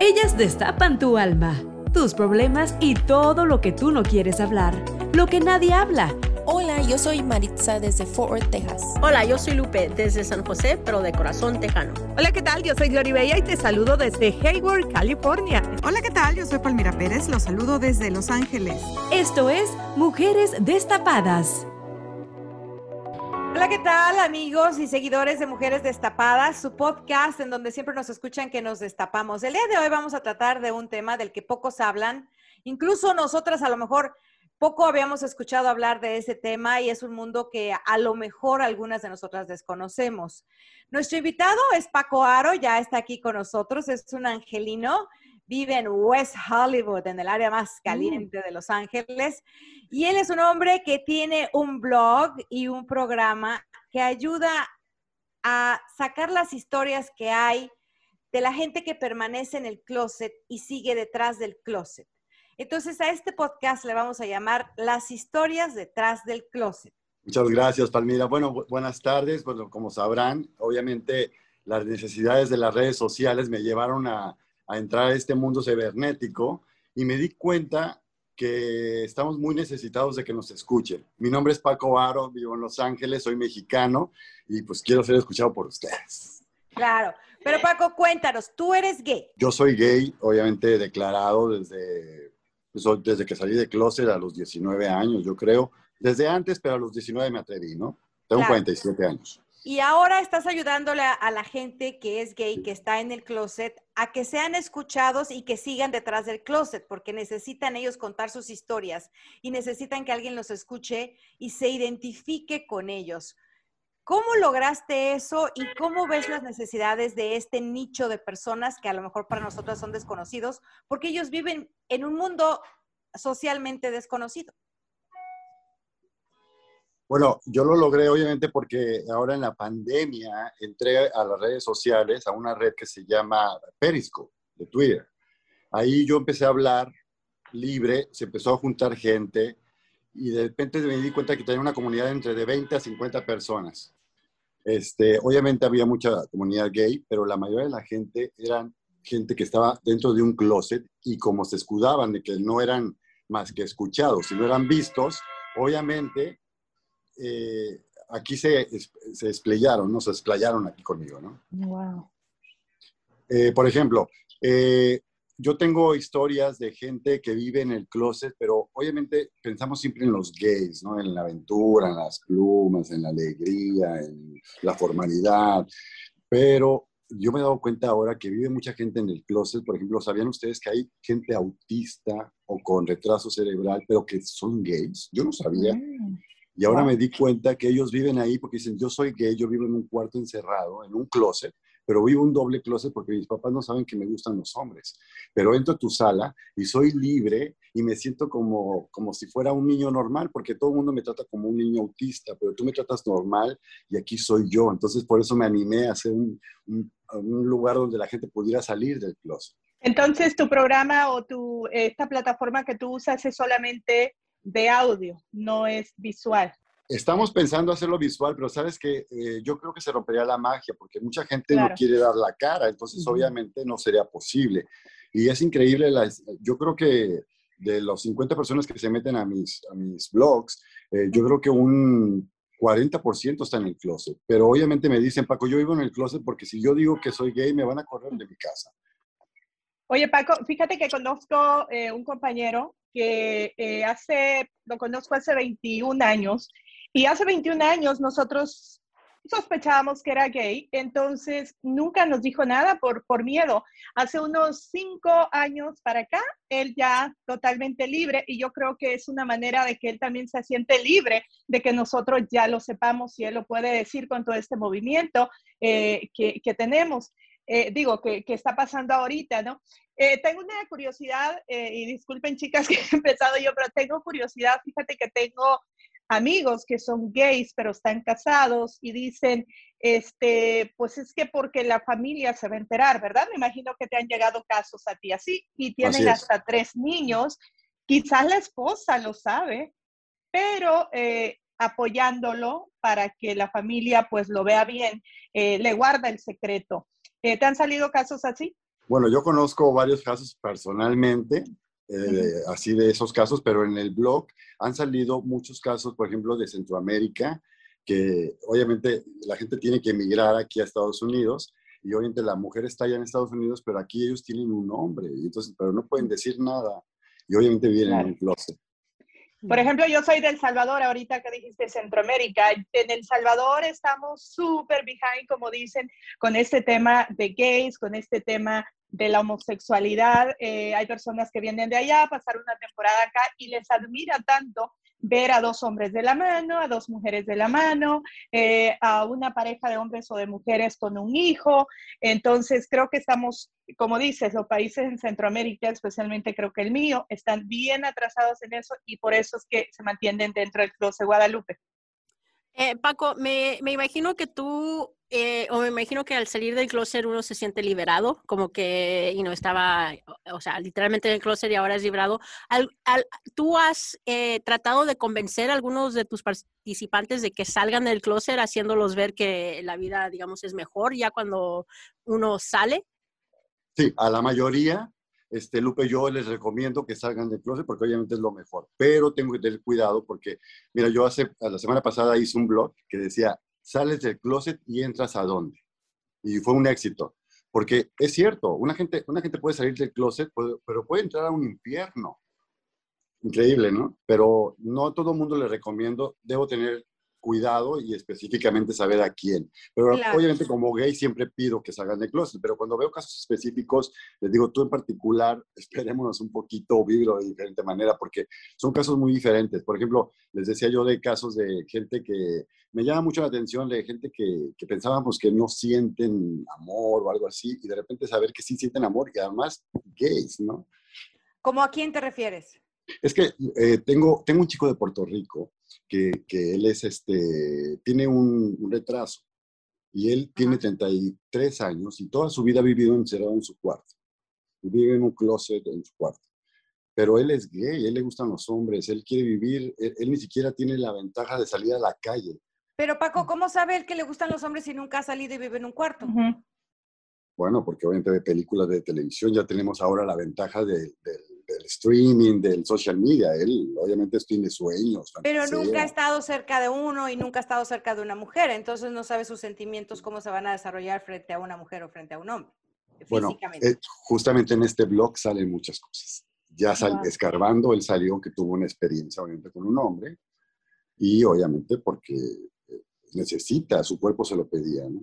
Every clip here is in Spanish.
Ellas destapan tu alma, tus problemas y todo lo que tú no quieres hablar, lo que nadie habla. Hola, yo soy Maritza desde Fort Worth, Texas. Hola, yo soy Lupe desde San José, pero de corazón tejano. Hola, ¿qué tal? Yo soy Glory Bella y te saludo desde Hayward, California. Hola, ¿qué tal? Yo soy Palmira Pérez, los saludo desde Los Ángeles. Esto es Mujeres Destapadas. Hola, ¿qué tal amigos y seguidores de Mujeres Destapadas? Su podcast en donde siempre nos escuchan que nos destapamos. El día de hoy vamos a tratar de un tema del que pocos hablan. Incluso nosotras a lo mejor poco habíamos escuchado hablar de ese tema y es un mundo que a lo mejor algunas de nosotras desconocemos. Nuestro invitado es Paco Aro, ya está aquí con nosotros, es un angelino vive en West Hollywood, en el área más mm. caliente de Los Ángeles. Y él es un hombre que tiene un blog y un programa que ayuda a sacar las historias que hay de la gente que permanece en el closet y sigue detrás del closet. Entonces a este podcast le vamos a llamar Las historias detrás del closet. Muchas gracias, Palmira. Bueno, buenas tardes. Bueno, como sabrán, obviamente las necesidades de las redes sociales me llevaron a, a entrar a este mundo cibernético y me di cuenta que estamos muy necesitados de que nos escuchen. Mi nombre es Paco Aro, vivo en Los Ángeles, soy mexicano y pues quiero ser escuchado por ustedes. Claro, pero Paco, cuéntanos, ¿tú eres gay? Yo soy gay, obviamente declarado desde, pues, desde que salí de closet a los 19 años, yo creo. Desde antes, pero a los 19 me atreví, ¿no? Tengo 47 años. Y ahora estás ayudándole a, la gente que es gay, que está en el closet, a que sean escuchados y que sigan detrás del closet, porque necesitan ellos contar sus historias y necesitan que alguien los escuche y se identifique con ellos. ¿Cómo lograste eso y cómo ves las necesidades de este nicho de personas que a lo mejor para nosotros son desconocidos, porque ellos viven en un mundo socialmente desconocido? Bueno, yo lo logré obviamente porque ahora en la pandemia entré a las redes sociales, a una red que se llama Periscope de Twitter. Ahí yo empecé a hablar libre, se empezó a juntar gente y de repente me di cuenta que tenía una comunidad entre de 20 a 50 personas. Este, obviamente había mucha comunidad gay, pero la mayoría de la gente eran gente que estaba dentro de un closet y como se escudaban de que no eran más que escuchados, si no eran vistos, obviamente eh, aquí se, se desplayaron, ¿no? Se desplayaron aquí conmigo, ¿no? Wow. Eh, por ejemplo, eh, yo tengo historias de gente que vive en el closet, pero obviamente pensamos siempre en los gays, ¿no? En la aventura, en las plumas, en la alegría, en la formalidad. Pero yo me he dado cuenta ahora que vive mucha gente en el closet. Por ejemplo, ¿sabían ustedes que hay gente autista o con retraso cerebral, pero que son gays? Yo no sabía. Mm. Y ahora me di cuenta que ellos viven ahí porque dicen, yo soy gay, yo vivo en un cuarto encerrado, en un closet, pero vivo un doble closet porque mis papás no saben que me gustan los hombres. Pero entro a tu sala y soy libre y me siento como, como si fuera un niño normal, porque todo el mundo me trata como un niño autista, pero tú me tratas normal y aquí soy yo. Entonces por eso me animé a hacer un, un, lugar donde la gente pudiera salir del closet. Entonces tu programa o tu, esta plataforma que tú usas es solamente de audio, no es visual. Estamos pensando hacerlo visual, pero sabes que eh, yo creo que se rompería la magia porque mucha gente no quiere dar la cara, entonces obviamente no sería posible. Y es increíble, yo creo que de los 50 personas que se meten a mis, a mis blogs, eh, yo creo que un 40% está en el closet. Pero obviamente me dicen, Paco, yo vivo en el closet porque si yo digo que soy gay, me van a correr de mi casa. Oye, Paco, fíjate que conozco eh, un compañero que eh, hace, lo conozco hace 21 años, y hace 21 años nosotros sospechábamos que era gay, entonces nunca nos dijo nada por, por miedo. Hace unos cinco años para acá, él ya totalmente libre y yo creo que es una manera de que él también se siente libre, de que nosotros ya lo sepamos y él lo puede decir con todo este movimiento eh, que, que, tenemos. Eh, digo, que, que, está pasando ahorita, ¿no? Eh, tengo una curiosidad, eh, y disculpen chicas que he empezado yo, pero tengo curiosidad, fíjate que tengo amigos que son gays, pero están casados y dicen, este, pues es que porque la familia se va a enterar, ¿verdad? Me imagino que te han llegado casos a ti así y tienen hasta tres niños. Quizás la esposa lo sabe, pero eh, apoyándolo para que la familia pues lo vea bien, le guarda el secreto. ¿Te han salido casos así? Bueno, yo conozco varios casos personalmente, eh, así de esos casos, pero en el blog han salido muchos casos, por ejemplo, de Centroamérica, que obviamente la gente tiene que emigrar aquí a Estados Unidos y obviamente la mujer está allá en Estados Unidos, pero aquí ellos tienen un hombre, entonces, pero no pueden decir nada y obviamente vienen en un closet. Por ejemplo, yo soy del Salvador, ahorita que dijiste Centroamérica. En El Salvador estamos súper behind, como dicen, con este tema de gays, con este tema de la homosexualidad. Eh, hay personas que vienen de allá a pasar una temporada acá y les admira tanto ver a dos hombres de la mano, a dos mujeres de la mano, eh, a una pareja de hombres o de mujeres con un hijo. Entonces, creo que estamos, como dices, los países en Centroamérica, especialmente creo que el mío, están bien atrasados en eso y por eso es que se mantienen dentro del Close de Guadalupe. Eh, Paco, me, imagino que tú, eh, o me imagino que al salir del closet uno se siente liberado, como que y no estaba, o sea, literalmente en el closet y ahora es liberado. ¿Tú has eh, tratado de convencer a algunos de tus participantes de que salgan del closet, haciéndolos ver que la vida, digamos, es mejor ya cuando uno sale? Sí, a la mayoría este, Lupe, yo les recomiendo que salgan del closet porque obviamente es lo mejor, pero tengo que tener cuidado porque, mira, yo hace, la semana pasada hice un blog que decía, sales del closet y entras a dónde. Y fue un éxito, porque es cierto, una gente, una gente puede salir del closet, pero puede entrar a un infierno. Increíble, ¿no? Pero no a todo mundo le recomiendo, debo tener cuidado y específicamente saber a quién. Pero obviamente como gay siempre pido que salgan de closet, pero cuando veo casos específicos, les digo, tú en particular, esperémonos un poquito, vivir de diferente manera, porque son casos muy diferentes. Por ejemplo, les decía yo de casos de gente que me llama mucho la atención, de gente que, que pensábamos que no sienten amor o algo así, y de repente saber que sí sienten amor y además gays, ¿no? ¿Cómo a quién te refieres? Es que eh, tengo, tengo un chico de Puerto Rico que, que él es este, tiene un, un retraso y él tiene 33 años y toda su vida ha vivido encerrado en su cuarto. Vive en un closet en su cuarto. Pero él es gay, él le gustan los hombres, él quiere vivir, él, ni siquiera tiene la ventaja de salir a la calle. Pero Paco, ¿cómo sabe él que le gustan los hombres si nunca ha salido y vive en un cuarto? Bueno, porque obviamente de películas de televisión ya tenemos ahora la ventaja de, de del streaming, del social media. Él obviamente tiene sueños. Pero nunca ha estado cerca de uno y nunca ha estado cerca de una mujer, entonces no sabe sus sentimientos, cómo se van a desarrollar frente a una mujer o frente a un hombre. Bueno, eh, justamente en este blog salen muchas cosas. Ya sal, escarbando, él salió que tuvo una experiencia obviamente con un hombre y obviamente porque eh, necesita, su cuerpo se lo pedía, ¿no?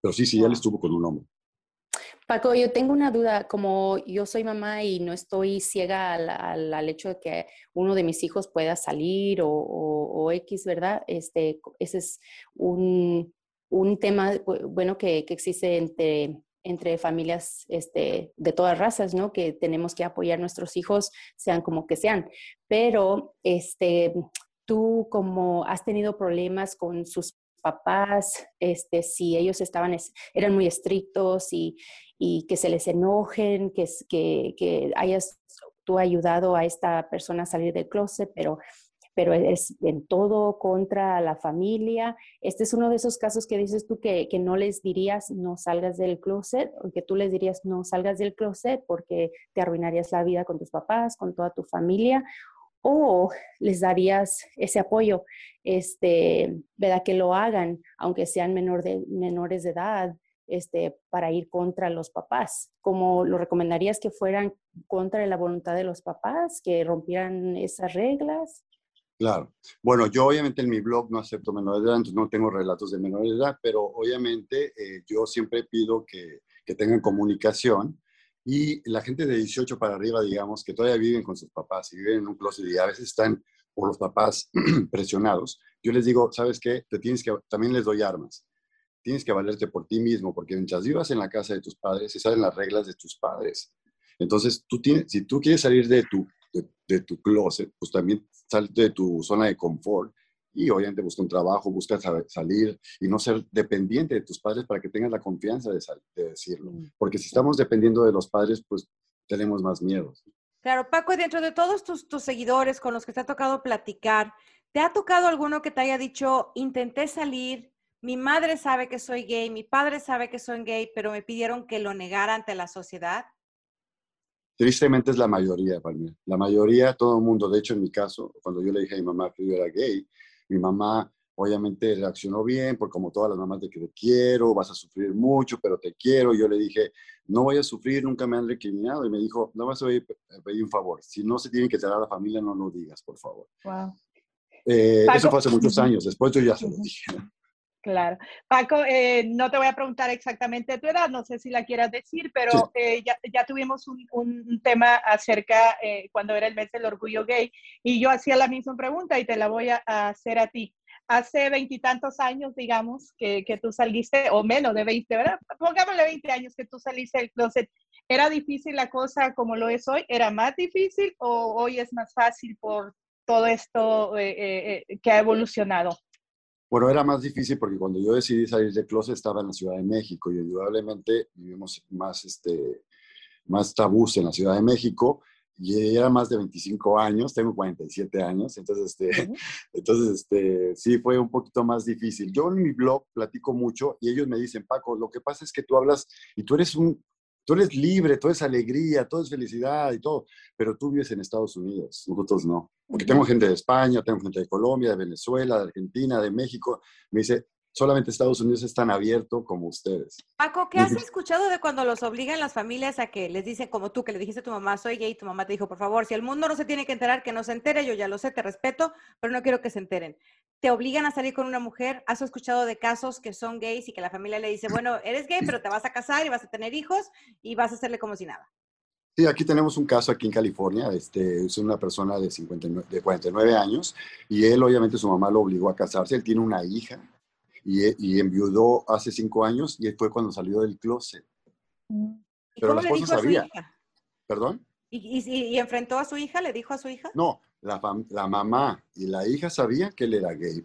Pero sí, sí, él estuvo con un hombre. Paco, yo tengo una duda, como yo soy mamá y no estoy ciega al, hecho de que uno de mis hijos pueda salir o, X, ¿verdad? Este, ese es un, tema, bueno, que, existe entre, entre familias este, de todas razas, ¿no? Que tenemos que apoyar a nuestros hijos, sean como que sean. Pero, este, tú como has tenido problemas con sus papás, este, si ellos estaban, eran muy estrictos y, y que se les enojen, que, que, que hayas tú ayudado a esta persona a salir del closet, pero pero es en todo contra la familia. Este es uno de esos casos que dices tú que, que, no les dirías no salgas del closet, o que tú les dirías no salgas del closet porque te arruinarías la vida con tus papás, con toda tu familia, o les darías ese apoyo, este, ¿verdad? Que lo hagan, aunque sean menores de edad, este, para ir contra los papás. ¿Cómo lo recomendarías que fueran contra la voluntad de los papás, que rompieran esas reglas? Claro. Bueno, yo obviamente en mi blog no acepto menores de edad, entonces no tengo relatos de menores de edad, pero obviamente eh, yo siempre pido que tengan comunicación y la gente de 18 para arriba, digamos, que todavía viven con sus papás y viven en un closet y a veces están por los papás presionados, yo les digo, ¿sabes qué? Te tienes que, también les doy armas. Tienes que valerte por ti mismo, porque mientras vivas en la casa de tus padres, se salen las reglas de tus padres. Entonces, tú tienes, si tú quieres salir de tu, de, de tu closet, pues también salte de tu zona de confort y obviamente busca un trabajo, busca salir y no ser dependiente de tus padres para que tengas la confianza de, de decirlo. Mm. Porque si estamos dependiendo de los padres, pues tenemos más miedo. Claro, Paco, y dentro de todos tus, tus seguidores con los que te ha tocado platicar, ¿te ha tocado alguno que te haya dicho, intenté salir, mi madre sabe que soy gay, mi padre sabe que soy gay, pero me pidieron que lo negara ante la sociedad? Tristemente es la mayoría, Palmira. La mayoría, todo el mundo. De hecho, en mi caso, cuando yo le dije a mi mamá que yo era gay, mi mamá obviamente reaccionó bien, porque como todas las mamás de que te quiero, vas a sufrir mucho, pero te quiero. Yo le dije, no voy a sufrir, nunca me han recriminado. Y me dijo, no vas a pedir un favor. Si no se tiene que tratar a la familia, no lo digas, por favor. Wow. Eh, eso fue hace muchos años. Después yo ya se lo dije. Claro. Paco, eh, no te voy a preguntar exactamente tu edad, no sé si la quieras decir, pero eh, ya, ya, tuvimos un, un tema acerca eh, cuando era el mes del orgullo gay y yo hacía la misma pregunta y te la voy a, hacer a ti. Hace veintitantos años, digamos, que, que, tú saliste, o menos de veinte, ¿verdad? Pongámosle veinte años que tú saliste del closet. ¿Era difícil la cosa como lo es hoy? ¿Era más difícil o hoy es más fácil por todo esto que ha evolucionado? Bueno, era más difícil porque cuando yo decidí salir de closet estaba en la Ciudad de México y indudablemente vivimos más, este, más tabús en la Ciudad de México y era más de 25 años, tengo 47 años, entonces, este, entonces este, sí fue un poquito más difícil. Yo en mi blog platico mucho y ellos me dicen, Paco, lo que pasa es que tú hablas y tú eres un, tú eres libre, todo es alegría, todo es felicidad y todo, pero tú vives en Estados Unidos, nosotros no. Porque tengo gente de España, tengo gente de Colombia, de Venezuela, de Argentina, de México. Me dice, solamente Estados Unidos es tan abierto como ustedes. Paco, ¿qué has escuchado de cuando los obligan las familias a que les dicen como tú, que le dijiste a tu mamá, soy gay, y tu mamá te dijo, por favor, si el mundo no se tiene que enterar, que no se entere, yo ya lo sé, te respeto, pero no quiero que se enteren. ¿Te obligan a salir con una mujer? ¿Has escuchado de casos que son gays y que la familia le dice, bueno, eres gay, pero te vas a casar y vas a tener hijos y vas a hacerle como si nada? Sí, aquí tenemos un caso aquí en California, este, es una persona de, 59, de 49 años y él obviamente su mamá lo obligó a casarse, él tiene una hija, y, enviudó hace cinco años y fue cuando salió del closet. Pero la esposa sabía. ¿Perdón? ¿Y, enfrentó a su hija? ¿Le dijo a su hija? No, la, la mamá y la hija sabían que él era gay.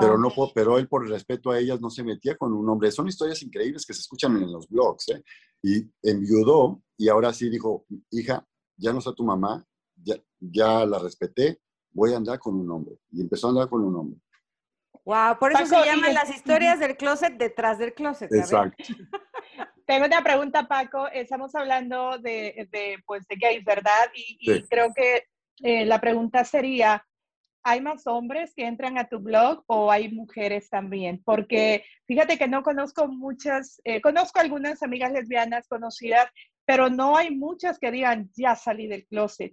Pero, no, pero él por respeto a ellas no se metía con un hombre. Son historias increíbles que se escuchan en los blogs. ¿eh? Y enviudó y ahora sí dijo, hija, ya no está tu mamá, ya, ya la respeté, voy a andar con un hombre. Y empezó a andar con un hombre. Wow, por eso se llaman las historias del closet detrás del closet. Exacto. Tengo una pregunta, Paco. Estamos hablando de, de pues, de gays, ¿verdad? Y, creo que eh, la pregunta sería, ¿hay más hombres que entran a tu blog o hay mujeres también? Porque fíjate que no conozco muchas, eh, conozco algunas amigas lesbianas conocidas, pero no hay muchas que digan, ya salí del closet.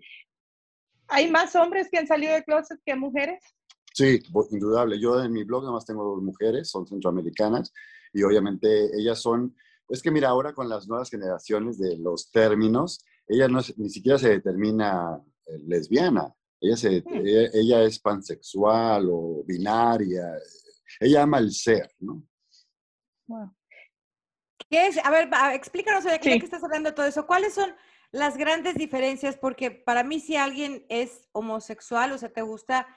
¿Hay más hombres que han salido del closet que mujeres? Sí, indudable. Yo en mi blog nada más tengo dos mujeres, son centroamericanas y obviamente ellas son, es que mira, ahora con las nuevas generaciones de los términos, ella no ni siquiera se determina eh, lesbiana, ella, se, hmm. ella, es pansexual o binaria, ella ama el ser, ¿no? ¿Qué es? A ver, explícanos, ya que estás hablando de todo eso, ¿cuáles son las grandes diferencias? Porque para mí si alguien es homosexual, o sea, te gusta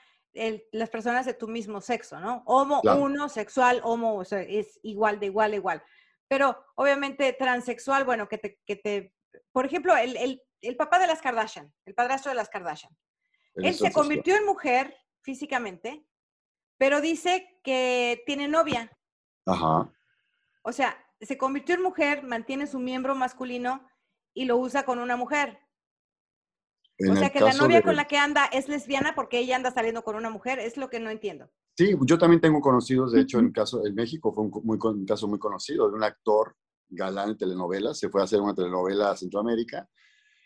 las personas de tu mismo sexo, ¿no? Homo, uno, sexual, homo, o sea, es igual, de igual igual. Pero obviamente transexual, bueno, que te, que te por ejemplo, el, el, el papá de las Kardashian, el padrastro de las Kardashian, él se convirtió en mujer físicamente, pero dice que tiene novia. Ajá. O sea, se convirtió en mujer, mantiene su miembro masculino y lo usa con una mujer o sea que la novia con la que anda es lesbiana porque ella anda saliendo con una mujer, es lo que no entiendo. Sí, yo también tengo conocidos, de hecho, en caso en México fue un, muy, un caso muy conocido de un actor galán en telenovelas, se fue a hacer una telenovela a Centroamérica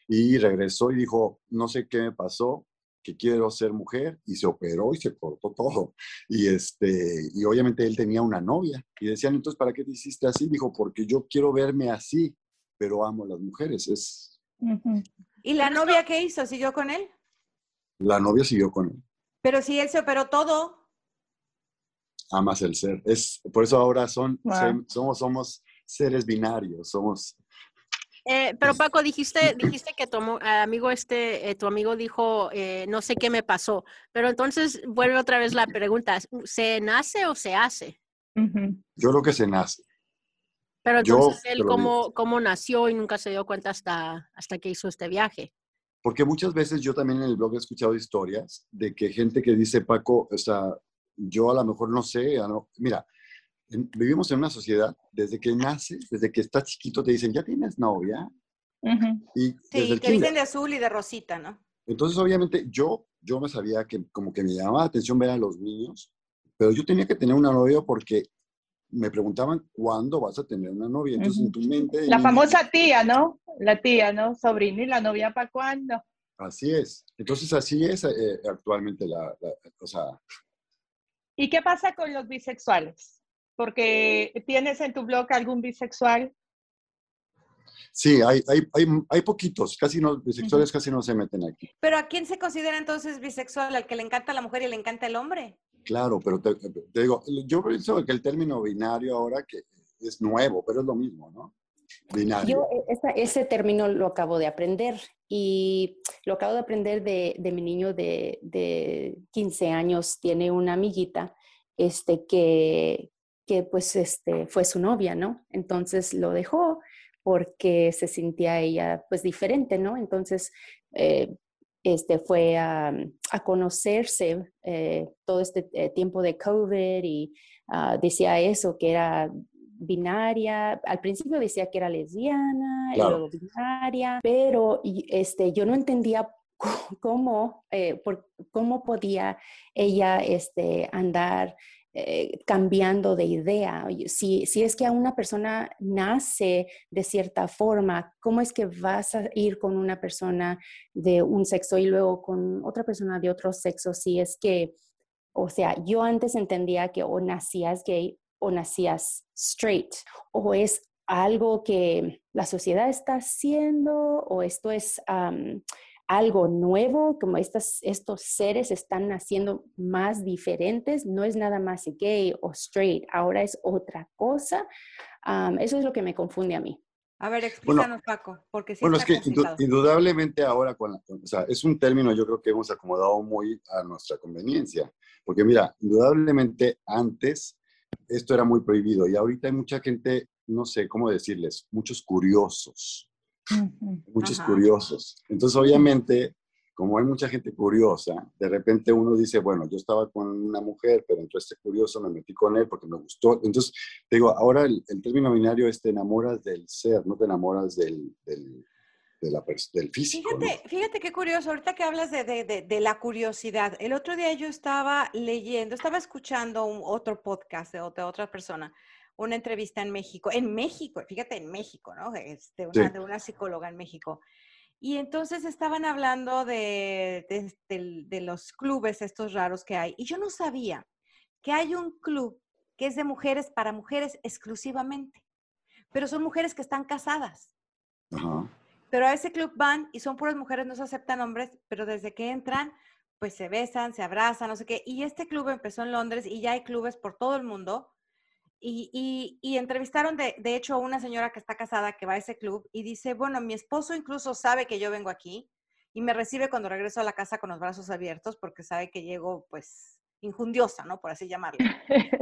y regresó y dijo, no sé qué me pasó, que quiero ser mujer y se operó y se cortó todo. Y, este, y obviamente él tenía una novia y decían, entonces, ¿para qué te hiciste así? Dijo, porque yo quiero verme así, pero amo a las mujeres. Es, ¿Y la novia qué hizo? ¿Siguió con él? La novia siguió con él. Pero si él se operó todo. Amas el ser. Es, por eso ahora son, somos, somos seres binarios, somos... Eh, pero Paco, dijiste, dijiste que tu amigo este, eh, tu amigo dijo, eh, no sé qué me pasó. Pero entonces vuelve otra vez la pregunta, ¿se nace o se hace? Yo creo que se nace. Pero entonces él cómo, cómo, nació y nunca se dio cuenta hasta, hasta que hizo este viaje. Porque muchas veces yo también en el blog he escuchado historias de que gente que dice, Paco, o sea, yo a lo mejor no sé, mira, vivimos en una sociedad, desde que naces, desde que estás chiquito, te dicen, ya tienes novia. y sí, te dicen de azul y de rosita, ¿no? Entonces, obviamente, yo, yo me sabía que como que me llamaba la atención ver a los niños, pero yo tenía que tener una novia porque me preguntaban cuándo vas a tener una novia. Entonces, en tu mente... La famosa tía, ¿no? La tía, ¿no? Sobrina y la novia para cuándo. Así es. Entonces, así es eh, actualmente la, la, o sea... ¿Y qué pasa con los bisexuales? Porque tienes en tu blog algún bisexual. Sí, hay, hay, hay, hay poquitos, casi no, bisexuales casi no se meten aquí. Pero ¿a quién se considera entonces bisexual? ¿Al que le encanta la mujer y le encanta el hombre? Claro, pero te, digo, yo pienso que el término binario ahora que es nuevo, pero es lo mismo, ¿no? Binario. Yo e, ese término lo acabo de aprender y lo acabo de aprender de, de mi niño de, de, 15 años, tiene una amiguita este, que, que pues este, fue su novia, ¿no? Entonces lo dejó porque se sentía ella pues diferente, ¿no? Entonces eh, este, fue a, conocerse eh, todo este eh, tiempo de COVID y ah, decía eso, que era binaria, al principio decía que era lesbiana, luego binaria, pero este, yo no entendía cómo, por, cómo podía ella este, andar eh, cambiando de idea. Si, si es que a una persona nace de cierta forma, ¿cómo es que vas a ir con una persona de un sexo y luego con otra persona de otro sexo? Si es que, o sea, yo antes entendía que o nacías gay o nacías straight, o es algo que la sociedad está haciendo, o esto es algo nuevo, como estas, estos seres están naciendo más diferentes, no es nada más gay o straight, ahora es otra cosa. eso es lo que me confunde a mí. A ver, explícanos, Paco, porque Bueno, es que indudablemente ahora, con o sea, es un término yo creo que hemos acomodado muy a nuestra conveniencia, porque mira, indudablemente antes esto era muy prohibido y ahorita hay mucha gente, no sé cómo decirles, muchos curiosos, muchos curiosos. Entonces, obviamente, como hay mucha gente curiosa, de repente uno dice, bueno, yo estaba con una mujer, pero entonces este curioso me metí con él porque me gustó. Entonces, te digo, ahora el, término binario es te enamoras del ser, no te enamoras del, del, del físico. Fíjate, fíjate qué curioso, ahorita que hablas de, de, de, la curiosidad. El otro día yo estaba leyendo, estaba escuchando un, otro podcast de otra, otra persona una entrevista en México, en México, fíjate, en México, ¿no? Este, una, De una psicóloga en México. Y entonces estaban hablando de, de, los clubes estos raros que hay. Y yo no sabía que hay un club que es de mujeres para mujeres exclusivamente. Pero son mujeres que están casadas. Pero a ese club van y son puras mujeres, no se aceptan hombres, pero desde que entran, pues se besan, se abrazan, no sé qué. Y este club empezó en Londres y ya hay clubes por todo el mundo y, entrevistaron de, hecho a una señora que está casada que va a ese club y dice, bueno, mi esposo incluso sabe que yo vengo aquí y me recibe cuando regreso a la casa con los brazos abiertos porque sabe que llego pues injundiosa, ¿no? Por así llamarlo.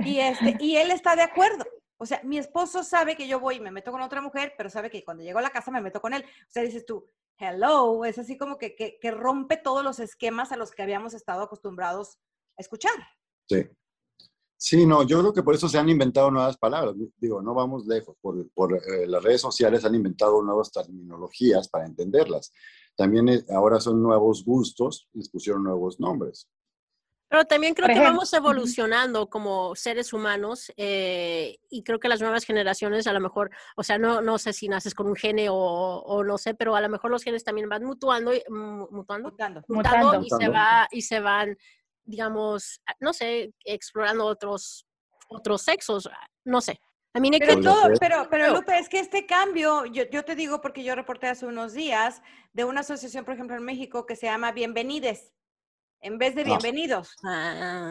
Y, este, y él está de acuerdo. O sea, mi esposo sabe que yo voy y me meto con otra mujer, pero sabe que cuando llego a la casa me meto con él. O sea, dices tú, hello, es así como que, que rompe todos los esquemas a los que habíamos estado acostumbrados a escuchar. Sí. Sí, no, yo creo que por eso se han inventado nuevas palabras. Digo, no vamos lejos. Por, por eh, las redes sociales han inventado nuevas terminologías para entenderlas. También eh, ahora son nuevos gustos y les pusieron nuevos nombres. Pero también creo que vamos evolucionando como seres humanos eh, y creo que las nuevas generaciones a lo mejor, o sea, no, no sé si naces con un gene o, o no sé, pero a lo mejor los genes también van mutuando, mutuando, mutando, mutando, y se va y se van digamos, ah, no sé, explorando otros, otros sexos, ah, no sé. A mí pero, todo, pero, pero Lupe, es que este cambio, yo, yo, te digo porque yo reporté hace unos días de una asociación, por ejemplo, en México que se llama Bienvenides, en vez de ah. bienvenidos.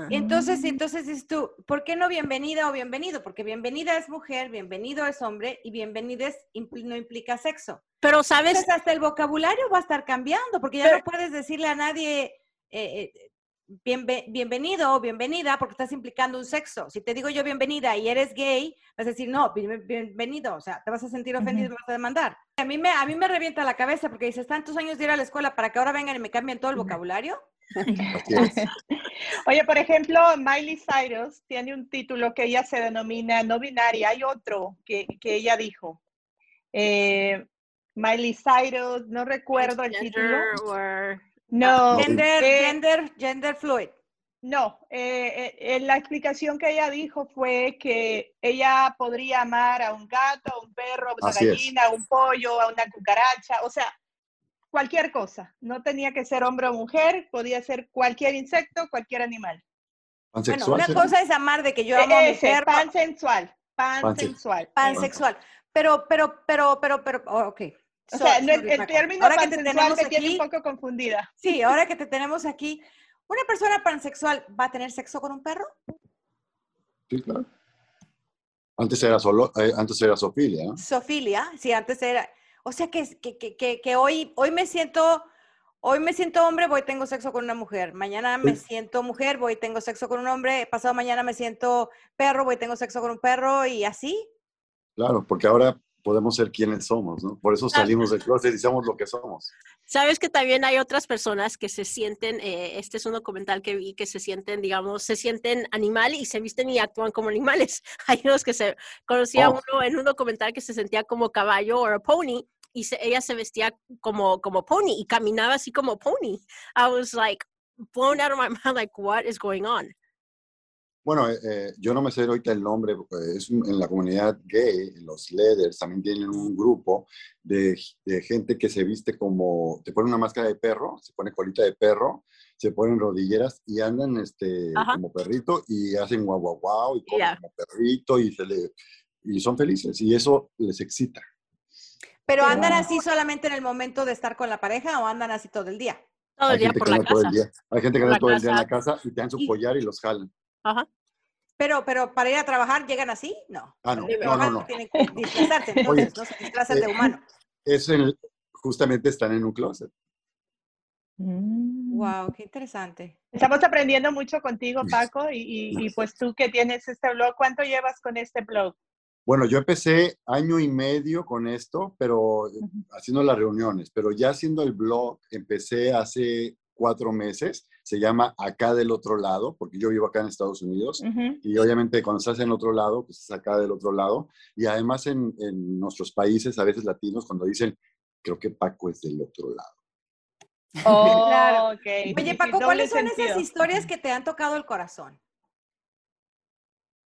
Entonces, entonces dices tú, ¿por qué no bienvenida o bienvenido? Porque bienvenida es mujer, bienvenido es hombre y bienvenides no implica sexo. Pero sabes... Entonces, hasta el vocabulario va a estar cambiando, porque ya no puedes decirle a nadie... Eh, eh, bienvenido o bienvenida porque estás implicando un sexo. Si te digo yo bienvenida y eres gay, vas a decir, no, bienvenido, o sea, te vas a sentir ofendido y me vas a demandar. A mí, me, a mí me revienta la cabeza porque dices, tantos años de ir a la escuela para que ahora vengan y me cambien todo el vocabulario. Oye, por ejemplo, Miley Cyrus tiene un título que ella se denomina no binaria. Hay otro que, que ella dijo. Eh, Miley Cyrus, no recuerdo el título. Or- No, Gender, eh, gender, gender fluid. no. eh, eh, eh, la explicación que ella dijo fue que ella podría amar a un gato, a un perro, a una Así es. gallina, a un pollo, a una cucaracha, o sea, cualquier cosa. No tenía que ser hombre o mujer, podía ser cualquier insecto, cualquier animal. Bueno, Pansexual, una ¿será? cosa es amar de que yo amo a mi Ese, perro, pansensual, Panse- pansensual. pansexual. Pero, pero, pero, pero, pero, oh, ok. O So- sea, no, el, el término Ahora que te me tiene aquí, un poco confundida. sí, ahora que te tenemos aquí, ¿una persona pansexual va a tener sexo con un perro? Sí, claro. Antes era solo, eh, antes era Sofilia, ¿no? Sofilia, sí, antes era. O sea que, que, que, que, que hoy, hoy me siento, hoy me siento hombre, voy tengo sexo con una mujer. Mañana me Sí. siento mujer, voy tengo sexo con un hombre. Pasado mañana me siento perro, voy tengo sexo con un perro y así. Claro, porque ahora podemos ser quienes somos, ¿no? Por eso salimos del closet y somos lo que somos. Sabes que también hay otras personas que se sienten, eh, este es un documental que vi, que se sienten, digamos, se sienten animal y se visten y actúan como animales. Hay unos que se, conocía Oh. uno en un documental que se sentía como caballo o pony y se- ella se vestía como, como pony y caminaba así como pony. I was like blown out of my mind, like what is going on? Bueno, eh, eh, yo no me sé ahorita el nombre, porque es en la comunidad gay, los leathers también tienen un grupo de, de gente que se viste como, te pone una máscara de perro, se pone colita de perro, se ponen rodilleras y andan este, Ajá. como perrito y hacen guau guau guau y comen Ya. como perrito y, se le, y son felices y eso les excita. Pero andan así solamente en el momento de estar con la pareja o andan así todo el día. Todo el día por la casa. hay gente que anda todo el día en la casa. casa y te dan su Y- collar y los jalan. Ajá. Pero, pero para ir a trabajar llegan así, no. Ah, no, no, no, no. Tienen que disfrazarse, entonces, no se disfrazan de eh, humano. Es el, justamente están en un closet. Wow, qué interesante. Estamos aprendiendo mucho contigo, Paco, y, y- y pues tú que tienes este blog, ¿cuánto llevas con este blog? Bueno, yo empecé año y medio con esto, pero eh, haciendo las reuniones, pero ya haciendo el blog, empecé hace cuatro meses, se llama Acá del otro lado, porque yo vivo acá en Estados Unidos, Ujú. y obviamente cuando estás en otro lado, pues es acá del otro lado, y además en, en nuestros países, a veces latinos, cuando dicen, creo que Paco es del otro lado. Oh, Claro. Oye, Paco, ¿cuáles son esas historias que te han tocado el corazón?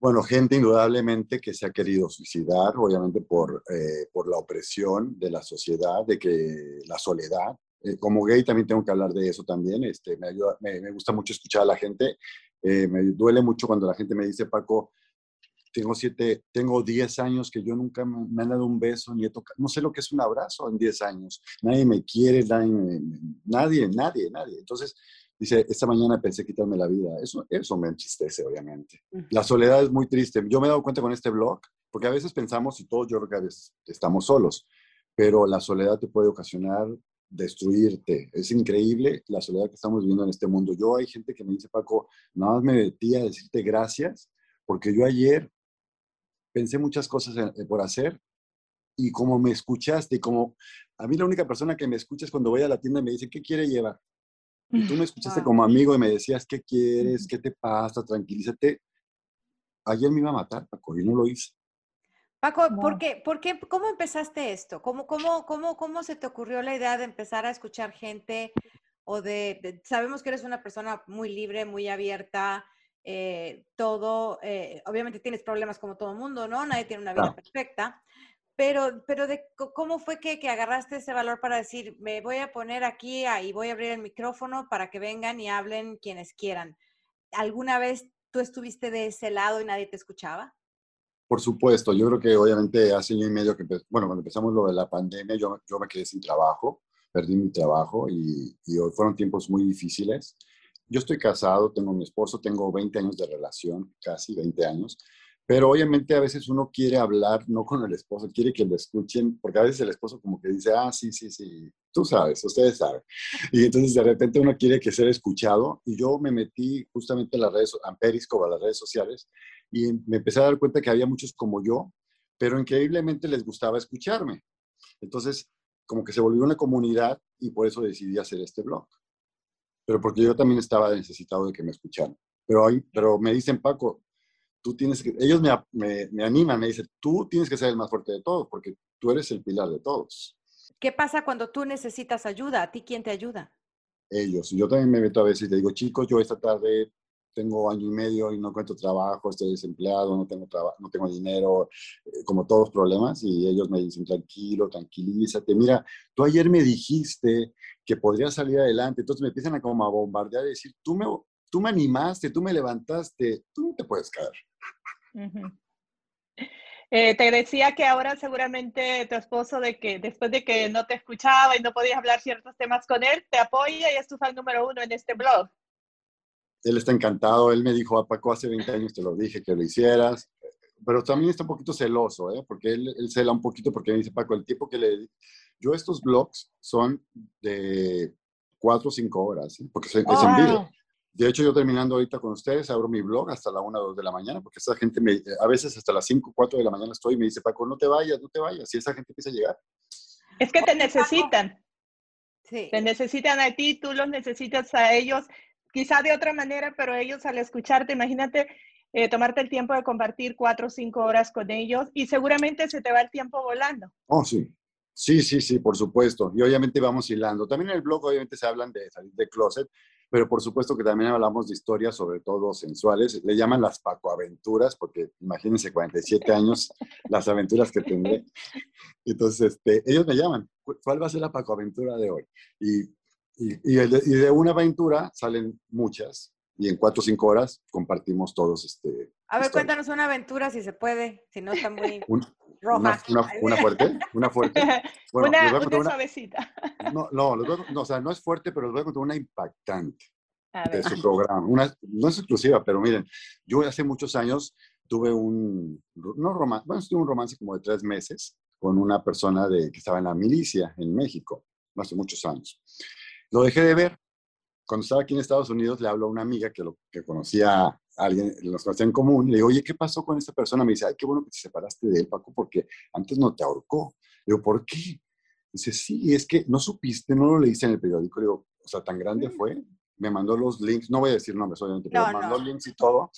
Bueno, gente indudablemente que se ha querido suicidar, obviamente por, eh, por la opresión de la sociedad, de que la soledad. Eh, como gay también tengo que hablar de eso también. Este, me, ayuda, me, me gusta mucho escuchar a la gente. Eh, me duele mucho cuando la gente me dice, Paco, tengo siete, tengo 10 años que yo nunca me, me han dado un beso ni he tocado, no sé lo que es un abrazo en 10 años. Nadie me quiere, nadie, me- nadie, nadie, nadie. Entonces, dice, esta mañana pensé quitarme la vida. Eso, eso me entristece, obviamente. La soledad es muy triste. Yo me he dado cuenta con este blog, porque a veces pensamos, y todos yo creo que a veces estamos solos, pero la soledad te puede ocasionar destruirte. Es increíble la soledad que estamos viviendo en este mundo. Yo hay gente que me dice, Paco, nada más me metí a decirte gracias, porque yo ayer pensé muchas cosas eh, por hacer y como me escuchaste, y como a mí la única persona que me escucha es cuando voy a la tienda y me dice, ¿qué quiere llevar? Y tú me escuchaste Wow. como amigo y me decías, ¿qué quieres? ¿Qué te pasa? Tranquilízate. Ayer me iba a matar, Paco, y no lo hice. Paco, ¿por qué, por qué, ¿cómo empezaste esto? ¿Cómo, cómo, cómo, ¿Cómo se te ocurrió la idea de empezar a escuchar gente? O de, de- sabemos que eres una persona muy libre, muy abierta, eh, todo, eh, obviamente tienes problemas como todo mundo, ¿no? Nadie tiene una vida Claro. perfecta, pero, pero de, ¿cómo fue que, que agarraste ese valor para decir, me voy a poner aquí y voy a abrir el micrófono para que vengan y hablen quienes quieran? ¿Alguna vez tú estuviste de ese lado y nadie te escuchaba? Por supuesto, yo creo que obviamente hace año y medio que, bueno, cuando empezamos lo de la pandemia, yo, yo me quedé sin trabajo, perdí mi trabajo y, y fueron tiempos muy difíciles. Yo estoy casado, tengo mi esposo, tengo 20 años de relación, casi 20 años, pero obviamente a veces uno quiere hablar no con el esposo, quiere que lo escuchen, porque a veces el esposo como que dice, ah, sí, sí, sí, tú sabes, ustedes saben. Y entonces de repente uno quiere que ser escuchado y yo me metí justamente en las redes, a Periscope, a las redes sociales, y me empecé a dar cuenta que había muchos como yo, pero increíblemente les gustaba escucharme. Entonces, como que se volvió una comunidad y por eso decidí hacer este blog. pero porque yo también estaba necesitado de que me escucharan. Pero, hay, pero me dicen, Paco, tú tienes que, ellos me, me, me animan, me dicen, tú tienes que ser el más fuerte de todos, porque tú eres el pilar de todos. ¿Qué pasa cuando tú necesitas ayuda? ¿A ti quién te ayuda? Ellos. Yo también me meto a veces y le digo, chicos, yo esta tarde tengo año y medio y no encuentro trabajo, estoy desempleado, no tengo, no tengo dinero, eh, como todos problemas, y ellos me dicen, tranquilo, tranquilízate, mira, tú ayer me dijiste que podría salir adelante, entonces me empiezan a como a bombardear y decir, tú me, tú me animaste, tú me levantaste, tú no te puedes caer. Eh, te decía que ahora seguramente tu esposo de que después de que no te escuchaba y no podías hablar ciertos temas con él, te apoya y es tu fan número uno en este blog. Él está encantado, él me dijo, a Paco, hace 20 años te lo dije que lo hicieras, pero también está un poquito celoso, ¿eh? porque él, él cela un poquito porque me dice, Paco, el tiempo que le... Yo estos blogs son de cuatro o cinco horas, ¿eh? porque es, es en vivo. De hecho, yo terminando ahorita con ustedes, abro mi blog hasta la 1 o 2 de la mañana, porque esa gente, me, a veces hasta las 5 o 4 de la mañana estoy y me dice, Paco, no te vayas, no te vayas. Y esa gente empieza a llegar. Es que te necesitan. Sí. Te necesitan a ti, tú los necesitas a ellos, quizá de otra manera, pero ellos al escucharte, imagínate eh, tomarte el tiempo de compartir 4 o 5 horas con ellos y seguramente se te va el tiempo volando. Oh, sí. Sí, sí, sí, por supuesto. Y obviamente vamos hilando. También en el blog obviamente se hablan de salir de closet, pero por supuesto que también hablamos de historias, sobre todo sensuales. Le llaman las Pacoaventuras, porque imagínense 47 años, las aventuras que tendré. Entonces, este, ellos me llaman, ¿cuál va a ser la Pacoaventura de hoy? Y, y, y, de una aventura salen muchas, y en cuatro o cinco horas compartimos todos. Este, a ver, cuéntanos una aventura si se puede, si no está muy Un, roja. Una, una, una, fuerte, una fuerte. Bueno, una, una, suavecita. No, no, no, o sea, no es fuerte, pero les voy a contar una impactante de su programa. Una, no es exclusiva, pero miren, yo hace muchos años tuve un, no romance, bueno, tuve un romance como de tres meses con una persona de, que estaba en la milicia en México, hace muchos años. Lo dejé de ver. Cuando estaba aquí en Estados Unidos, le habló a una amiga que, lo, que conocía a alguien, los conocía en común. Le digo, oye, ¿qué pasó con esta persona? Me dice, ay, qué bueno que te separaste de él, Paco, porque antes no te ahorcó. Le digo, ¿por qué? Dice, sí, es que no supiste, no lo leíste en el periódico. Le digo, o sea, tan grande fue me mandó los links, no voy a decir nombres obviamente, pero no, mandó links y todo,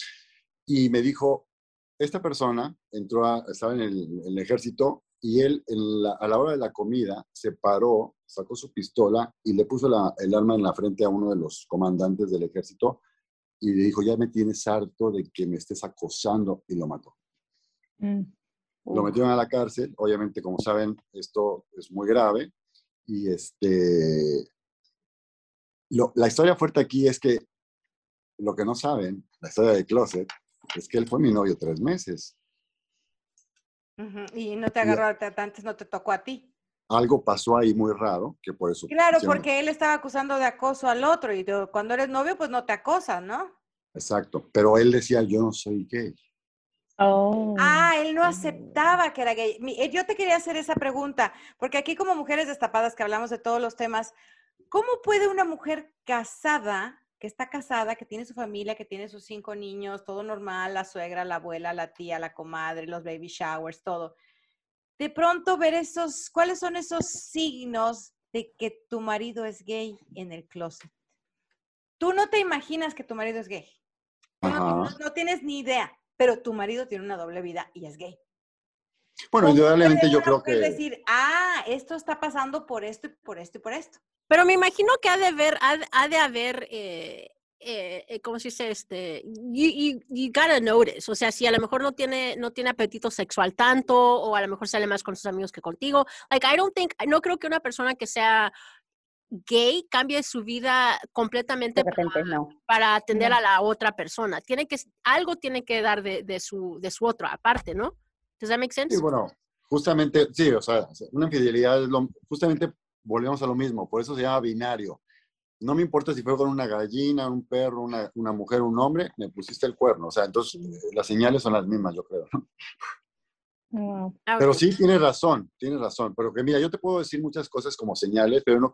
y me dijo, esta persona entró a, estaba en el, en el ejército y él la, a la hora de la comida se paró, sacó su pistola y le puso la, el arma en la frente a uno de los comandantes del ejército y le dijo, ya me tienes harto de que me estés acosando y lo mató. Mm. Lo metieron a la cárcel, obviamente como saben esto es muy grave y este lo, la historia fuerte aquí es que lo que no saben, la historia de Closet, es que él fue mi novio tres meses. Uh -huh. Y no te agarró, y, antes no te tocó a ti. Algo pasó ahí muy raro, que por eso... Claro, porque él estaba acusando de acoso al otro y de, cuando eres novio, pues no te acosan, ¿no? Exacto, pero él decía, yo no soy gay. Oh. Ah, él no aceptaba que era gay. Eh, yo te quería hacer esa pregunta, porque aquí como mujeres destapadas que hablamos de todos los temas, ¿Cómo puede una mujer casada, que está casada, que tiene su familia, que tiene sus cinco niños, todo normal, la suegra, la abuela, la tía, la comadre, los baby showers, todo, de pronto ver esos, cuáles son esos signos de que tu marido es gay en el closet? Tú no te imaginas que tu marido es gay. No, no, no, tienes ni idea, pero tu marido tiene una doble vida y es gay. Bueno, indudablemente yo creo que... decir, ah, esto está pasando por esto y por esto y por esto. Pero me imagino que ha de haber, ha, ha de haber, eh, eh, ¿cómo se dice? Este, you, you, you, gotta notice. O sea, si a lo mejor no tiene, no tiene apetito sexual tanto, o a lo mejor sale más con sus amigos que contigo. Like, I don't think, no creo que una persona que sea gay cambie su vida completamente repente, para, no. para, atender no. a la otra persona. Tiene que, algo tiene que dar de, de, su, de su otro aparte, ¿no? Does that make sense? Sí, bueno, justamente, sí, o sea, una infidelidad es lo, justamente volvemos a lo mismo, por eso se llama binario. No me importa si fue con una gallina, un perro, una, una mujer, un hombre, me pusiste el cuerno. O sea, entonces las señales son las mismas, yo creo. Wow. Pero sí, tienes razón, tienes razón. Pero que mira, yo te puedo decir muchas cosas como señales, pero no,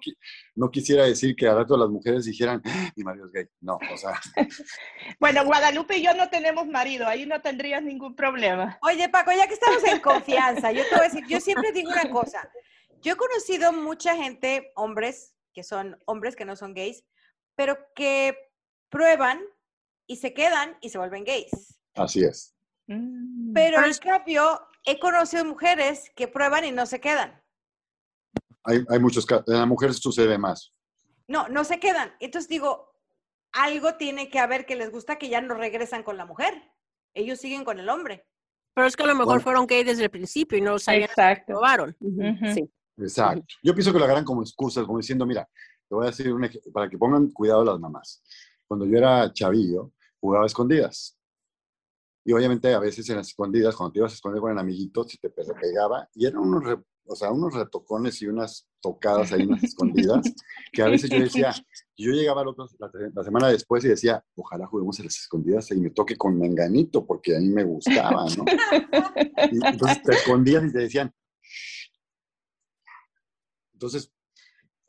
no quisiera decir que a rato las mujeres dijeran, ¡Ah, mi marido es gay. No, o sea. bueno, Guadalupe y yo no tenemos marido, ahí no tendrías ningún problema. Oye, Paco, ya que estamos en confianza, yo te voy a decir, yo siempre digo una cosa. Yo he conocido mucha gente, hombres, que son hombres que no son gays, pero que prueban y se quedan y se vuelven gays. Así es. Mm. Pero en cambio, he conocido mujeres que prueban y no se quedan. Hay, hay muchos casos. En las mujeres sucede más. No, no se quedan. Entonces digo, algo tiene que haber que les gusta que ya no regresan con la mujer. Ellos siguen con el hombre. Pero es que a lo mejor Bueno. fueron gay desde el principio y no lo sabían, Exacto. probaron. Ujú, Ujú. Sí. Exacto. Yo pienso que lo agarran como excusas, como diciendo, mira, te voy a decir un para que pongan cuidado las mamás. Cuando yo era chavillo, jugaba a escondidas. Y obviamente a veces en las escondidas, cuando te ibas a esconder con el amiguito, si te pe- pegaba, y eran unos, o sea, unos retocones y unas tocadas ahí, unas escondidas, que a veces yo decía, yo llegaba la, semana después y decía, ojalá juguemos a las escondidas y me toque con menganito, porque a mí me gustaba, ¿no? Entonces te escondías y te decían, "Shh". Entonces,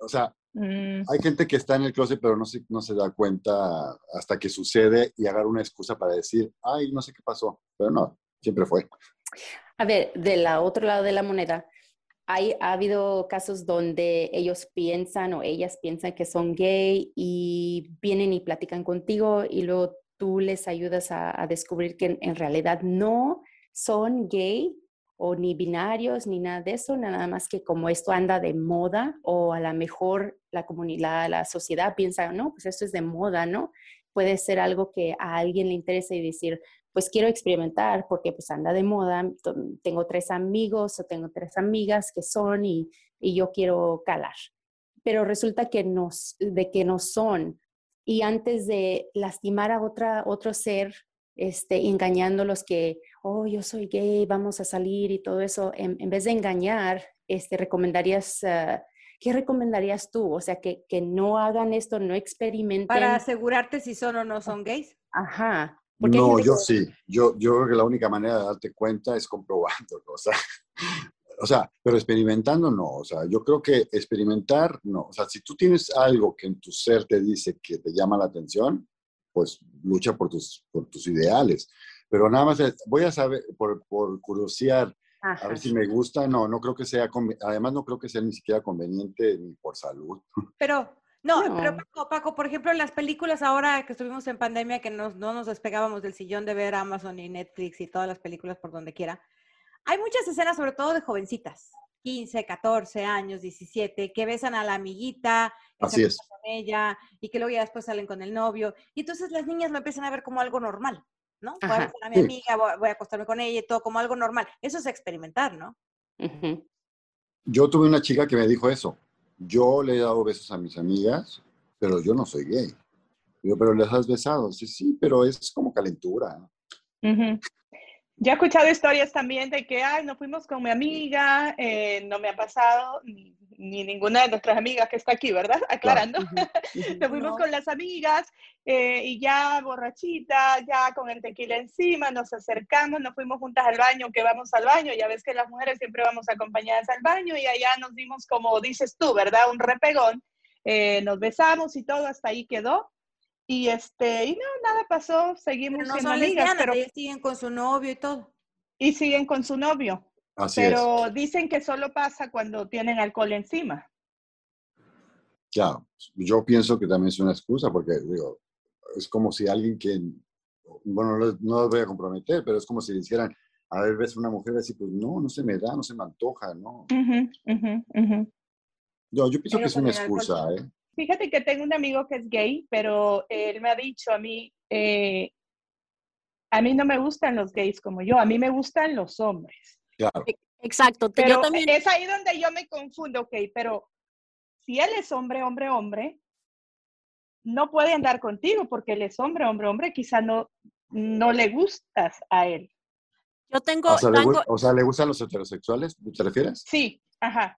o sea, Mm. hay gente que está en el closet pero no se, no se da cuenta hasta que sucede y agarra una excusa para decir, ay, no sé qué pasó, pero no, siempre fue. A ver, del otro lado de la moneda, hay, ha habido casos donde ellos piensan o ellas piensan que son gay y vienen y platican contigo y luego tú les ayudas a, a descubrir que en, en realidad no son gay o ni binarios ni nada de eso, nada más que como esto anda de moda o a lo mejor la comunidad, la sociedad piensa, no, pues esto es de moda, ¿no? Puede ser algo que a alguien le interese y decir, pues quiero experimentar porque pues anda de moda, to- tengo tres amigos o tengo tres amigas que son y, y yo quiero calar. Pero resulta que no, de que no son. Y antes de lastimar a otra, otro ser, este, engañándolos que, oh, yo soy gay, vamos a salir y todo eso, en, en vez de engañar, este, recomendarías, ah, ¿qué recomendarías tú? O sea, que, que no hagan esto, no experimenten. Para asegurarte si son o no son gays. Ajá. Porque No, yo que- sí. Yo, yo creo que la única manera de darte cuenta es comprobándolo. O sea, o sea, pero experimentando no. O sea, yo creo que experimentar no. O sea, si tú tienes algo que en tu ser te dice que te llama la atención, pues lucha por tus, por tus ideales. Pero nada más, es, voy a saber, por, por curiosear, a ver si me gusta. No, no creo que sea, además no creo que sea ni siquiera conveniente ni por salud. Pero, no, pero No. Paco, Paco, por ejemplo, las películas ahora que estuvimos en pandemia, que nos- no nos despegábamos del sillón de ver Amazon y Netflix y todas las películas por donde quiera, hay muchas escenas, sobre todo de jovencitas, 15, 14 años, 17, que besan a la amiguita, que Así se es. con ella y que luego ya después salen con el novio. Y entonces las niñas lo empiezan a ver como algo normal, ¿no? Voy a Ajá. besar a mi Sí. amiga, voy, voy a acostarme con ella y todo como algo normal. Eso es experimentar, ¿no? Ujú. Yo tuve una chica que me dijo eso. Yo le he dado besos a mis amigas, pero yo no soy gay. Yo, pero les has besado. Sí, sí, pero es como calentura. Ujú. Ya he escuchado historias también de que, ay, nos fuimos con mi amiga, eh, no me ha pasado, ni, ni ninguna de nuestras amigas que está aquí, ¿verdad? Aclarando. Nos fuimos No. con las amigas eh, y ya borrachita, ya con el tequila encima, nos acercamos, nos fuimos juntas al baño, que vamos al baño, ya ves que las mujeres siempre vamos acompañadas al baño y allá nos dimos, como dices tú, ¿verdad? Un repegón, eh, nos besamos y todo, hasta ahí quedó. Y este, y no, nada pasó, seguimos Pero no siendo son amigas, lesbianas, pero, ellas siguen con su novio y todo. y siguen con su novio. Así es. Pero dicen que solo pasa cuando tienen alcohol encima. Claro. Yo pienso que también es una excusa porque, digo, es como si alguien que, bueno, no, los voy a comprometer, pero es como si dijeran, a ver, ves una mujer así, pues no, no se me da, no se me antoja, ¿no? Ujú. Yo, yo pienso Pero que es una alcohol excusa. ¿eh? Fíjate que tengo un amigo que es gay, pero él me ha dicho a mí, eh, a mí no me gustan los gays como yo, a mí me gustan los hombres. Claro. Exacto. Pero yo también. es ahí donde yo me confundo, ok, pero si él es hombre, hombre, hombre, no puede andar contigo porque él es hombre, hombre, hombre, quizá no, no le gustas a él. Yo tengo. O sea, le, tengo- gu- o sea, ¿le gustan los heterosexuales? ¿Te refieres? Sí, ajá.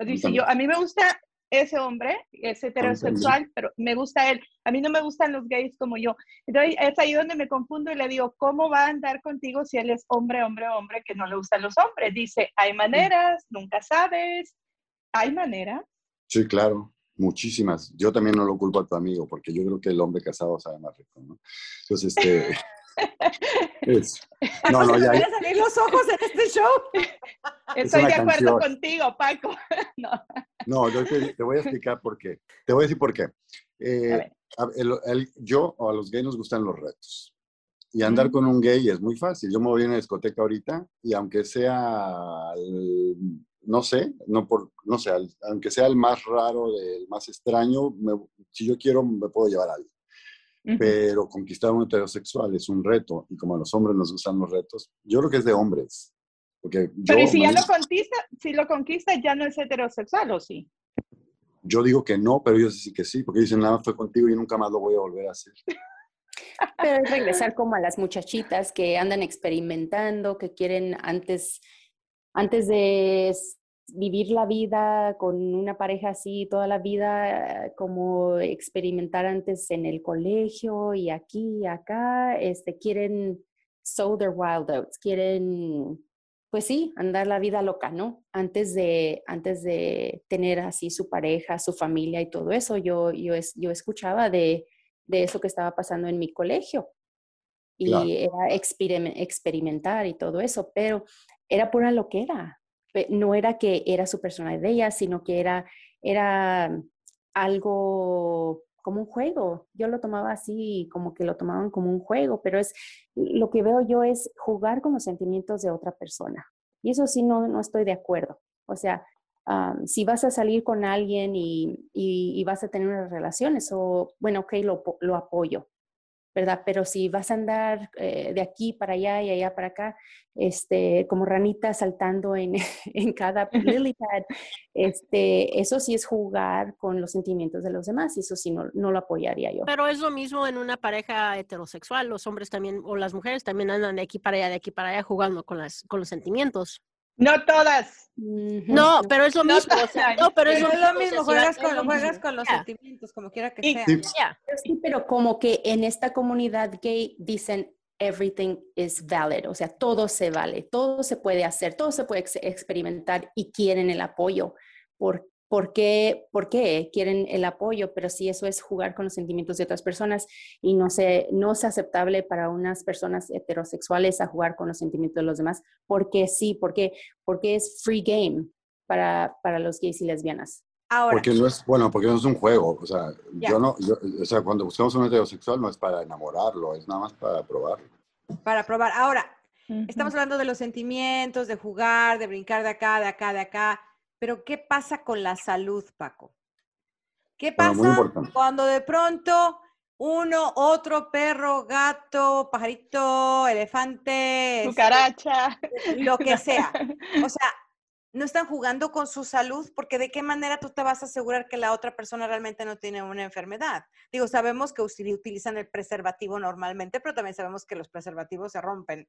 Dice yo, a mí me gusta ese hombre, es heterosexual, pero me gusta él. A mí no me gustan los gays como yo. Entonces es ahí donde me confundo y le digo, ¿cómo va a andar contigo si él es hombre, hombre, hombre, que no le gustan los hombres? Dice, hay maneras, nunca sabes. Hay maneras. Sí, claro, muchísimas. Yo también no lo culpo a tu amigo, porque yo creo que el hombre casado sabe más rico, ¿no? Entonces, este, Es- No, no, ¿Se ya, van a salir los ojos en este show? Estoy una de acuerdo canción. contigo, Paco. No. no, yo te, te voy a explicar por qué. Te voy a decir por qué. Eh, A a- el- el- yo o a los gays nos gustan los retos. Y andar con un gay es muy fácil. Yo me voy a una discoteca ahorita y aunque sea, el- no sé, no por, no sé, aunque sea el más raro, el más extraño, me- si yo quiero me puedo llevar a alguien. Pero conquistar a un heterosexual es un reto y como a los hombres nos gustan los retos, yo creo que es de hombres. Porque yo, Pero ¿y si ya lo conquista, si lo conquista ya no es heterosexual o sí? yo digo que no, pero ellos dicen que sí, porque dicen nada más fue contigo y nunca más lo voy a volver a hacer. Pero es regresar como a las muchachitas que andan experimentando, que quieren antes, antes de vivir la vida con una pareja así toda la vida, eh, como experimentar antes en el colegio y aquí y acá, este, quieren sow their wild oats, quieren, pues sí, andar la vida loca, ¿no? Antes de, antes de tener así su pareja, su familia y todo eso, yo, yo, es- yo escuchaba de de eso que estaba pasando en mi colegio. Y Claro. era experime- experimentar y todo eso, pero era pura loquera. No era que era su personalidad de ella, sino que era, era algo como un juego. Yo lo tomaba así, como que lo tomaban como un juego, pero es lo que veo yo es jugar con los sentimientos de otra persona. Y eso sí no, no estoy de acuerdo. O sea, am, si vas a salir con alguien y, y- vas a tener unas relaciones, o bueno, ok, lo, lo apoyo, ¿verdad? Pero si vas a andar eh, de aquí para allá y allá para acá, este, como ranita saltando en, en cada lily pad, este, eso sí es jugar con los sentimientos de los demás, y eso sí no, no lo apoyaría yo. Pero es lo mismo en una pareja heterosexual. Los hombres también, o las mujeres también andan de aquí para allá, de aquí para allá, jugando con, las, con los sentimientos. No todas. No, pero es lo No mismo. o sea, tan- no, pero es Pero lo es lo mismo. juegas con, lo juegas con los sentimientos, como quiera que sea. Sí. ya. Sí, pero como que en esta comunidad gay dicen everything is valid, o sea, todo se vale, todo se puede hacer, todo se puede ex- experimentar y quieren el apoyo. ¿Por, por, qué, ¿Por qué quieren el apoyo? Pero si eso es jugar con los sentimientos de otras personas y no, se, no es aceptable para unas personas heterosexuales a jugar con los sentimientos de los demás, porque sí, porque, porque es free game para, para los gays y lesbianas. Ahora, Porque no es, bueno, porque no es un juego. O sea, yo no, yo- o sea, cuando buscamos un heterosexual no es para enamorarlo, es nada más para probarlo. para probar. Ahora. Estamos hablando de los sentimientos, de jugar, de brincar de acá, de acá, de acá. Pero ¿qué pasa con la salud, Paco? ¿Qué pasa cuando de pronto uno, otro, perro, gato, pajarito, elefante, este, Cucaracha. lo que sea? O sea, no están jugando con su salud porque de qué manera tú te vas a asegurar que la otra persona realmente no tiene una enfermedad. Digo, sabemos que utilizan el preservativo normalmente, pero también sabemos que los preservativos se rompen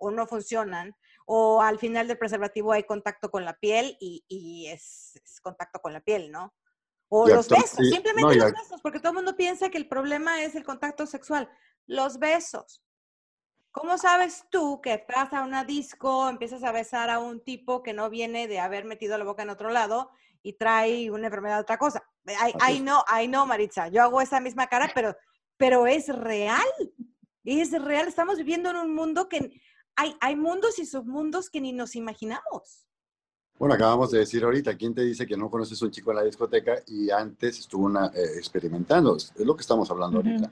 o no funcionan, o al final del preservativo hay contacto con la piel y, y es, es contacto con la piel, ¿no? O los besos, sí, simplemente no, los besos, porque todo el mundo piensa que el problema es el contacto sexual. Los besos. ¿Cómo sabes tú que vas a una disco, empiezas a besar a un tipo que no viene de haber metido la boca en otro lado y trae una enfermedad de otra cosa? Es. no, ay, no, Maritza, yo hago esa misma cara, pero, pero es real. Es real. Estamos viviendo en un mundo que hay, hay mundos y submundos que ni nos imaginamos. Bueno, acabamos de decir ahorita, ¿quién te dice que no conoces a un chico en la discoteca y antes estuvo una, eh, experimentando? Es lo que estamos hablando ahorita.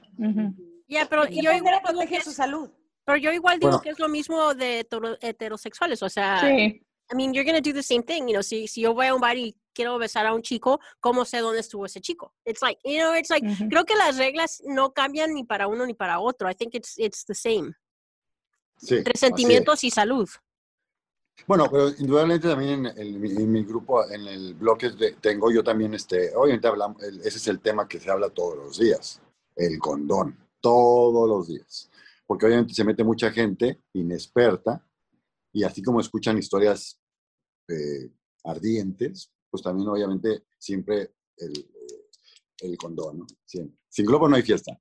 Ya, pero ¿De qué yo igual protege su salud? pero yo igual digo Bueno. que es lo mismo de hetero- heterosexuales, o sea, Sí. I mean, you're gonna do the same thing, you know, si, si yo voy a un bar y quiero besar a un chico, ¿cómo sé dónde estuvo ese chico? It's like, you know, it's like, Ujú. creo que las reglas no cambian ni para uno ni para otro. I think it's, it's the same. Sí, Entre sentimientos y salud. Bueno, pero indudablemente también en, mi, en mi grupo, en el bloque de- tengo yo también, este, obviamente hablamos, el- ese es el tema que se habla todos los días, el condón, todos los días. Porque obviamente se mete mucha gente inexperta y así como escuchan historias eh, ardientes, pues también obviamente siempre el, el condón, ¿no? Siempre. Sin globo no hay fiesta.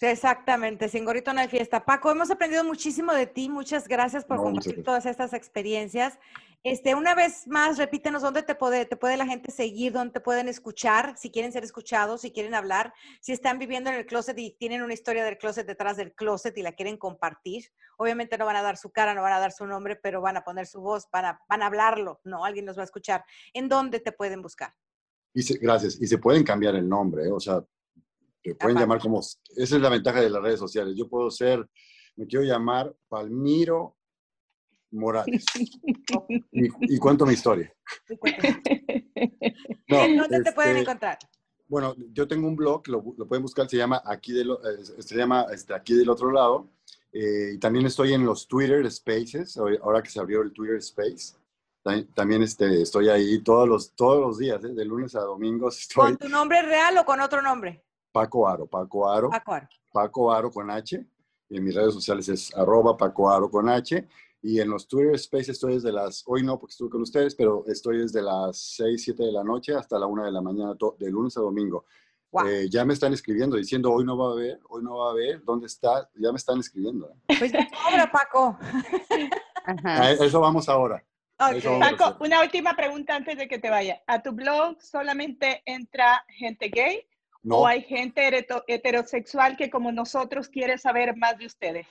Exactamente, sin gorrito no hay fiesta. Paco, hemos aprendido muchísimo de ti. Muchas gracias por No, compartir gracias. todas estas experiencias. Este, una vez más, repítenos dónde te puede, te puede la gente seguir, dónde te pueden escuchar, si quieren ser escuchados, si quieren hablar, si están viviendo en el closet y tienen una historia del closet detrás del closet y la quieren compartir. Obviamente no van a dar su cara, no van a dar su nombre, pero van a poner su voz, van a, van a hablarlo, ¿no? Alguien los va a escuchar. ¿En dónde te pueden buscar? Y se- gracias. Y se pueden cambiar el nombre, ¿eh? o sea, te pueden Aparte. llamar como... Esa es la ventaja de las redes sociales. Yo puedo ser, me quiero llamar Palmiro Morales. y, y cuento mi historia. No, ¿En dónde te pueden este, encontrar? Bueno, yo tengo un blog, lo, lo pueden buscar, se llama Aquí del, se llama, este, aquí del otro lado. eh, y también estoy en los Twitter Spaces, ahora ahora que se abrió el Twitter Space. También, también, este, estoy ahí todos los, todos los días, ¿eh? de lunes a domingos. Estoy ¿Con tu nombre real o con otro nombre? Paco Aro, Paco Aro, Paco Aro. Paco Aro con H. Y en mis redes sociales es arroba Paco Aro con H. Y en los Twitter Spaces estoy desde las, hoy no porque estuve con ustedes, pero estoy desde las 6, 7 de la noche hasta la 1 de la mañana, to- de lunes a domingo. Eh, ya me están escribiendo diciendo, hoy no va a haber, hoy no va a haber, ¿dónde está? Ya me están escribiendo. ¿eh? Pues ya cobra, Paco. Ajá. A eso vamos ahora. Ok. Eso vamos. Paco, una última pregunta antes de que te vaya. ¿A tu blog solamente entra gente gay No, o hay gente heterosexual que como nosotros quiere saber más de ustedes?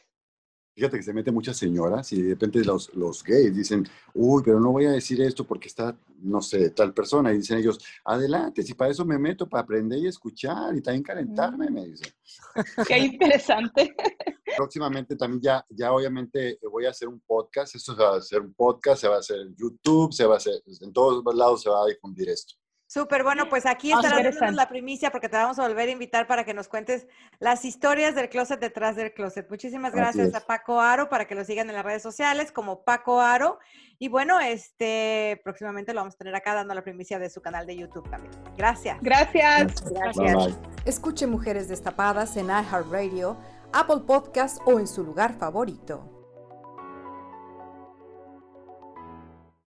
fíjate que se meten muchas señoras y de repente los, los gays dicen, uy, pero no voy a decir esto porque está, no sé, tal persona. Y dicen ellos, adelante, si para eso me meto, para aprender y escuchar y también calentarme, me dicen. Qué interesante. próximamente también ya, ya obviamente voy a hacer un podcast. Esto se va a hacer un podcast, se va a hacer en YouTube, se va a hacer, en todos lados se va a difundir esto. Súper, bueno, pues aquí estarás la primicia porque te vamos a volver a invitar para que nos cuentes las historias del closet detrás del closet. Muchísimas gracias a Paco Aro para que lo sigan en las redes sociales como Paco Aro. Y bueno, este próximamente lo vamos a tener acá dando la primicia de su canal de YouTube también. Gracias. Gracias. Bye, bye. Escuche Mujeres Destapadas en iHeartRadio, Apple Podcast o en su lugar favorito.